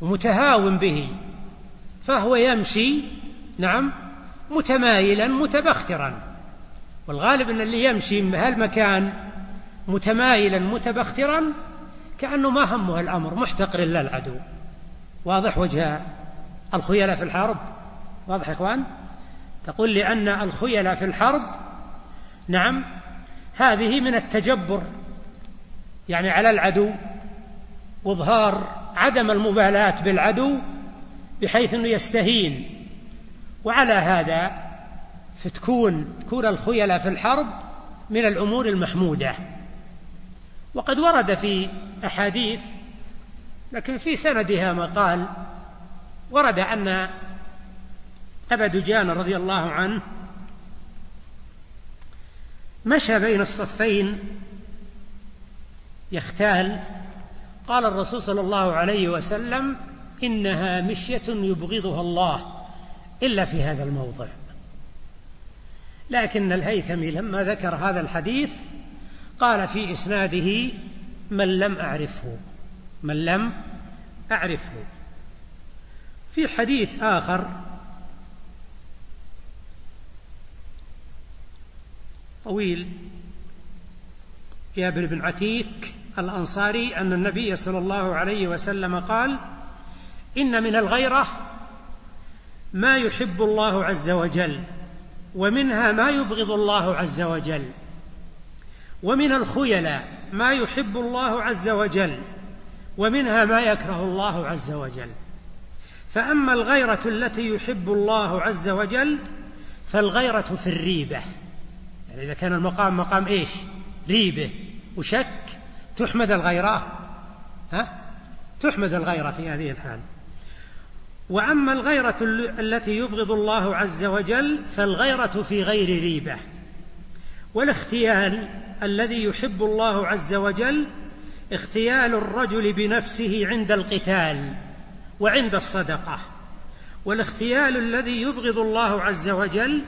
ومتهاون به فهو يمشي نعم متمايلا متبخترا. والغالب أن اللي يمشي من هالمكان متمايلا متبخترا كأنه ما همه الأمر محتقر للعدو واضح وجه الخيلاء في الحرب؟ واضح يا إخوان؟ تقول لأن الخيلاء في الحرب؟ نعم. هذه من التجبر يعني على العدو وإظهار عدم المبالاة بالعدو بحيث إنه يستهين. وعلى هذا فتكون تكون الخيلاء في الحرب من الأمور المحمودة. وقد ورد في أحاديث لكن في سندها مقال ورد أن أبا دجان رضي الله عنه مشى بين الصفين يختال قال الرسول صلى الله عليه وسلم إنها مشية يبغضها الله إلا في هذا الموضع. لكن الهيثمي لما ذكر هذا الحديث قال في إسناده من لم أعرفه من لم أعرفه. في حديث آخر طويل جابر بن عتيك الأنصاري أن النبي صلى الله عليه وسلم قال إن من الغيرة ما يحب الله عز وجل ومنها ما يبغض الله عز وجل. ومن الخيلاء ما يحب الله عز وجل ومنها ما يكره الله عز وجل. فأما الغيرة التي يحب الله عز وجل فالغيرة في الريبة. يعني إذا كان المقام مقام إيش؟ ريبة. وشك تحمد الغيرة. ها؟ تحمد الغيرة في هذه الحال. وأما الغيرة التي يبغض الله عز وجل فالغيرة في غير ريبة. والاختيال الذي يحب الله عز وجل اختيال الرجل بنفسه عند القتال وعند الصدقة والاختيال الذي يبغض الله عز وجل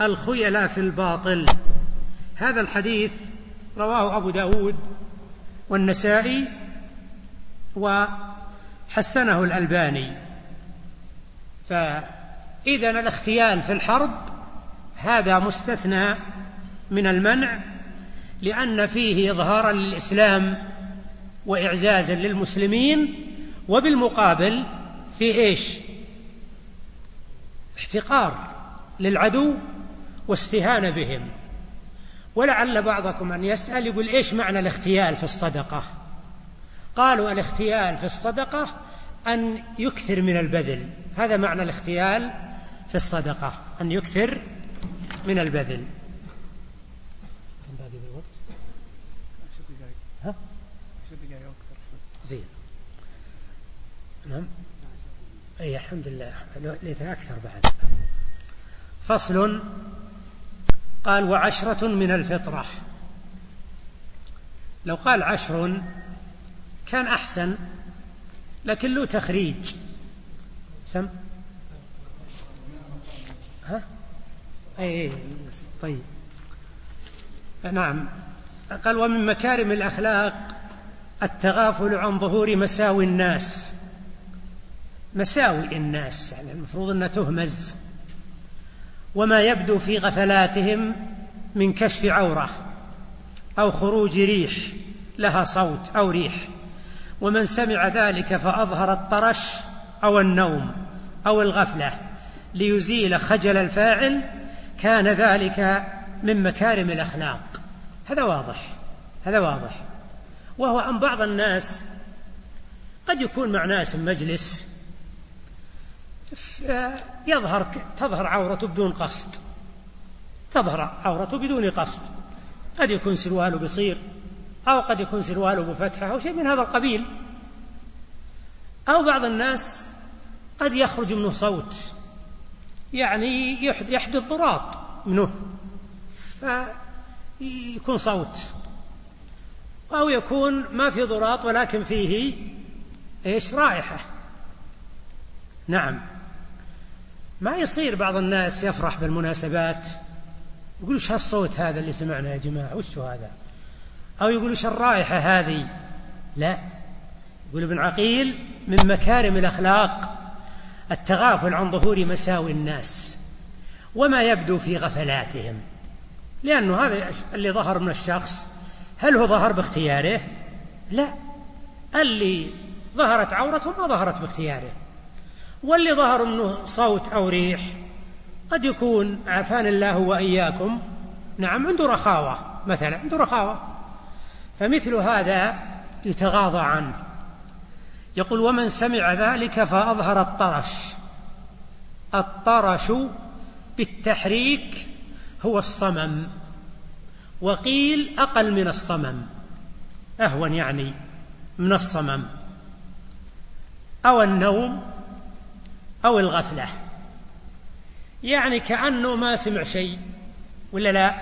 الخيلاء في الباطل. هذا الحديث رواه أبو داود والنسائي وحسنه الألباني. فإذا الاختيال في الحرب هذا مستثنى من المنع لأن فيه إظهارا للإسلام وإعزازا للمسلمين وبالمقابل في إيش؟ احتقار للعدو واستهانة بهم. ولعل بعضكم أن يسأل يقول إيش معنى الاختيال في الصدقة؟ قالوا الاختيال في الصدقة أن يكثر من البذل. هذا معنى الاختيال في الصدقة أن يكثر من البذل ها؟ زين نعم. أي الحمد لله. ليتها أكثر بعد. فصل. قال وعشرة من الفطرة. لو قال عشر كان أحسن لكن له تخريج. سم ها؟ أي طيب. نعم. قال ومن مكارم الأخلاق التغافل عن ظهور مساوي الناس. مساوئ الناس يعني المفروض أنها تهمز. وما يبدو في غفلاتهم من كشف عورة أو خروج ريح لها صوت أو ريح. ومن سمع ذلك فأظهر الطرش أو النوم أو الغفلة ليزيل خجل الفاعل كان ذلك من مكارم الأخلاق. هذا واضح هذا واضح. وهو أن بعض الناس قد يكون مع ناس مجلس يظهر تظهر عورته بدون قصد. تظهر عورته بدون قصد. قد يكون سرواله قصير أو قد يكون سرواله بفتحة أو شيء من هذا القبيل. أو بعض الناس قد يخرج منه صوت يعني يحدث ضراط منه فيكون صوت. أو يكون ما في ضراط ولكن فيه إيش؟ رائحة. نعم. ما يصير بعض الناس يفرح بالمناسبات. يقول إيش هالصوت هذا اللي سمعنا يا جماعة؟ وش هذا؟ أو يقول إيش الرائحة هذه؟ لا. يقول ابن عقيل من مكارم الأخلاق التغافل عن ظهور مساوي الناس وما يبدو في غفلاتهم. لأنه هذا اللي ظهر من الشخص. هل هو ظهر باختياره؟ لا. اللي ظهرت عورته ما ظهرت باختياره. واللي ظهر منه صوت أو ريح. قد يكون عافانا الله وإياكم. نعم عنده رخاوة مثلا عنده رخاوة. فمثل هذا يتغاضى عنه. يقول ومن سمع ذلك فأظهر الطرش. الطرش بالتحريك هو الصمم. وقيل أقل من الصمم. أهون يعني من الصمم. أو النوم أو الغفلة. يعني كأنه ما سمع شيء ولا لا؟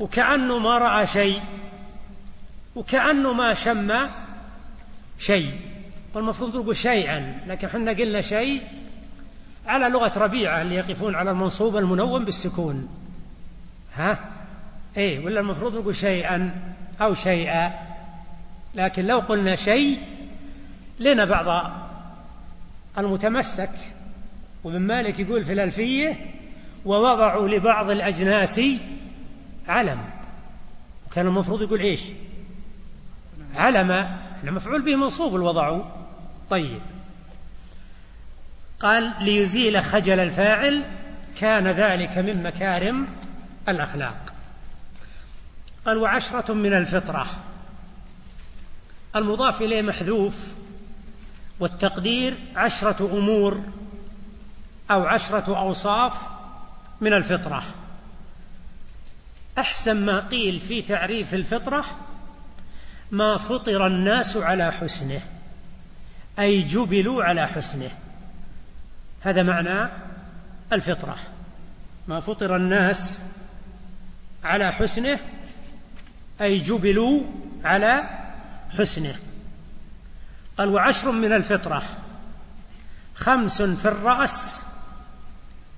وكأنه ما رأى شيء وكأنه ما شم شيء. والمفروض نقول شيئا لكن إحنا قلنا شيء على لغة ربيعة اللي يقفون على المنصوب المنون بالسكون. ها؟ إيه ولا المفروض نقول شيئا أو شيئا. لكن لو قلنا شيء لنا بعض المتمسك وابن مالك يقول في الألفية ووضعوا لبعض الأجناس علم. وكان المفروض يقول إيش؟ علم. مفعول به منصوب الوضع. طيب. قال ليزيل خجل الفاعل كان ذلك من مكارم الأخلاق. قال وعشرة من الفطرة. المضاف إليه محذوف. والتقدير عشرة أمور. أو عشرة أوصاف من الفطرة. أحسن ما قيل في تعريف الفطرة ما فطر الناس على حسنه أي جبلوا على حسنه. هذا معنى الفطرة. ما فطر الناس على حسنه أي جبلوا على حسنه. قال وعشر من الفطرة خمس في الرأس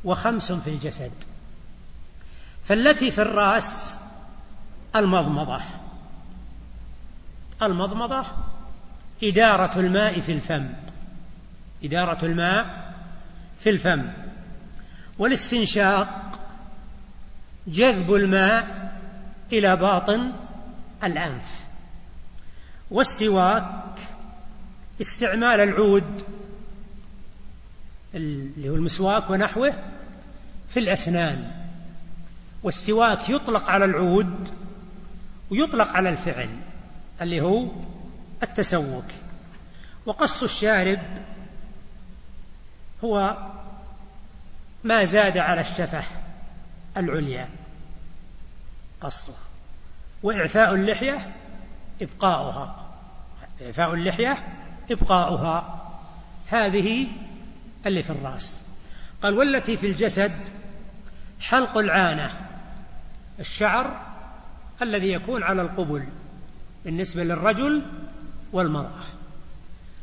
وخمس في الجسد. فالتي في الرأس المضمضة. المضمضة إدارة الماء في الفم. إدارة الماء في الفم. والاستنشاق جذب الماء إلى باطن الأنف. والسواك استعمال العود اللي هو المسواك ونحوه في الأسنان والسواك يطلق على العود ويطلق على الفعل اللي هو التسوك. وقص الشارب هو ما زاد على الشفة العليا قصه. وإعفاء اللحية إبقاؤها إعفاء اللحية إبقاؤها. هذه اللي في الرأس. قال والتي في الجسد حلق العانة الشعر الذي يكون على القبل بالنسبة للرجل والمرأة.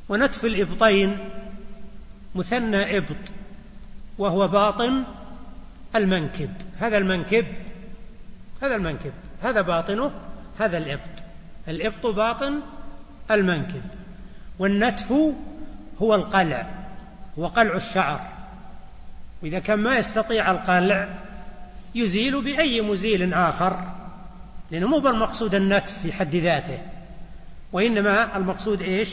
ونتف الإبطين مثنى إبط وهو باطن المنكب. هذا المنكب هذا المنكب هذا باطنه هذا الإبط. الإبط باطن المنكب. والنتف هو القلع. وقلع الشعر. وإذا كان ما يستطيع القلع يزيل بأي مزيل آخر لأنه مو بالمقصود النتف في حد ذاته. وإنما المقصود إيش؟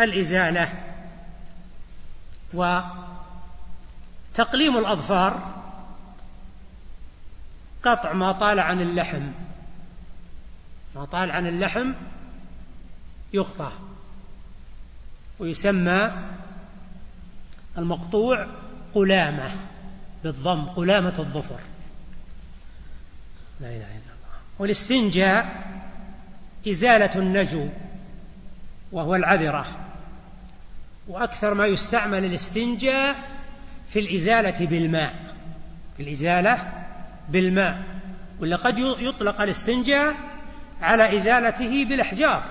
الإزالة وتقليم الأظفار قطع ما طال عن اللحم. ما طال عن اللحم يقطع ويسمى المقطوع قلامة بالضم قلامة الظفر. لا إله إلا الله. والاستنجاء إزالة النجو وهو العذرة. وأكثر ما يستعمل الاستنجاء في الإزالة بالماء. في الإزالة بالماء. ولا قد يطلق الاستنجاء على إزالته بالأحجار.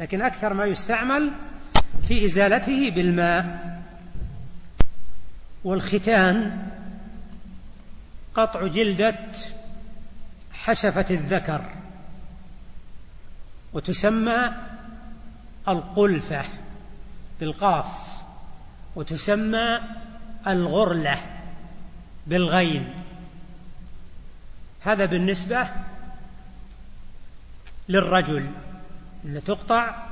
لكن أكثر ما يستعمل في إزالته بالماء. والختان قطع جلدة حشفة الذكر وتسمى القلفة بالقاف وتسمى الغرلة بالغين. هذا بالنسبة للرجل أن تقطع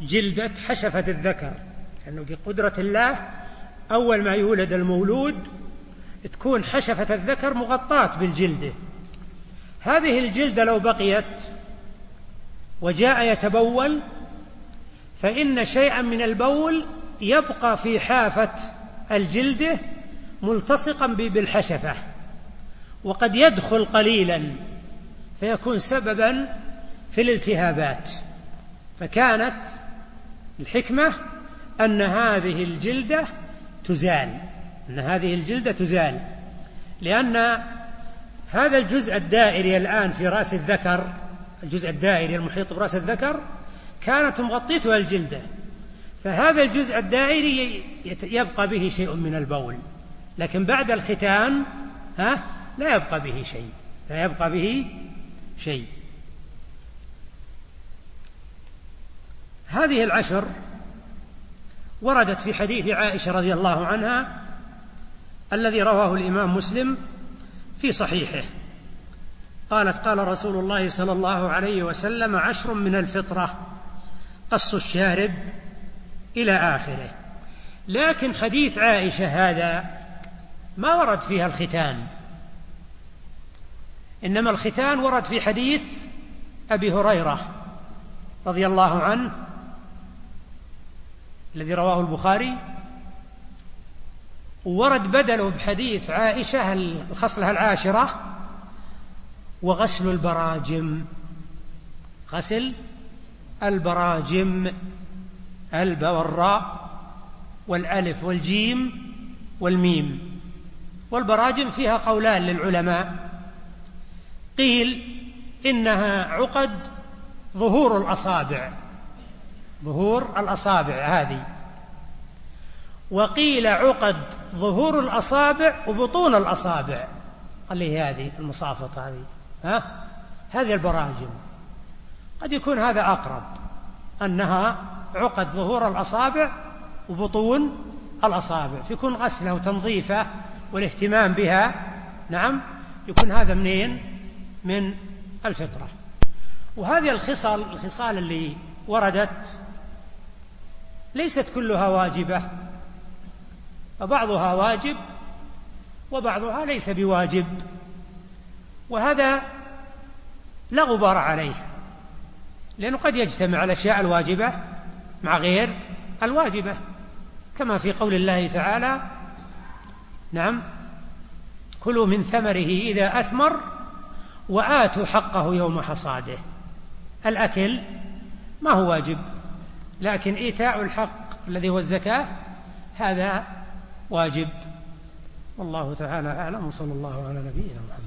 جلدة حشفة الذكر لأنه بقدرة الله أول ما يولد المولود تكون حشفة الذكر مغطاة بالجلدة. هذه الجلدة لو بقيت وجاء يتبول فإن شيئا من البول يبقى في حافة الجلدة ملتصقا بالحشفة وقد يدخل قليلا فيكون سببا في الالتهابات. فكانت الحكمة أن هذه الجلدة تزال أن هذه الجلدة تزال لأن هذا الجزء الدائري الآن في رأس الذكر الجزء الدائري المحيط برأس الذكر كانت مغطيتها الجلدة. فهذا الجزء الدائري يبقى به شيء من البول. لكن بعد الختان ها لا يبقى به شيء. لا يبقى به شيء. هذه العشر وردت في حديث عائشة رضي الله عنها الذي رواه الإمام مسلم في صحيحه. قالت قال رسول الله صلى الله عليه وسلم عشر من الفطرة قص الشارب إلى آخره. لكن حديث عائشة هذا ما ورد فيها الختان. إنما الختان ورد في حديث أبي هريرة رضي الله عنه الذي رواه البخاري ورد بدله بحديث عائشة الخصلة العاشرة وغسل البراجم. غسل البراجم الب والراء والألف والجيم والميم. والبراجم فيها قولان للعلماء. قيل إنها عقد ظهور الأصابع. ظهور الأصابع هذه. وقيل عقد ظهور الأصابع وبطون الأصابع. اللي هي هذه المصافطة هذه. ها؟ هذه البراجم. قد يكون هذا أقرب. أنها عقد ظهور الأصابع وبطون الأصابع. فيكون غسلها وتنظيفها والاهتمام بها. نعم. يكون هذا منين؟ من الفطرة. وهذه الخصال الخصال اللي وردت ليست كلها واجبة. وبعضها واجب وبعضها ليس بواجب. وهذا لا غبار عليه لأنه قد يجتمع الأشياء الواجبة مع غير الواجبة. كما في قول الله تعالى نعم كلوا من ثمره إذا أثمر وآتوا حقه يوم حصاده. الأكل ما هو واجب؟ لكن إيتاء الحق الذي هو الزكاة هذا واجب. والله تعالى أعلم وصلى الله على نبينا محمد.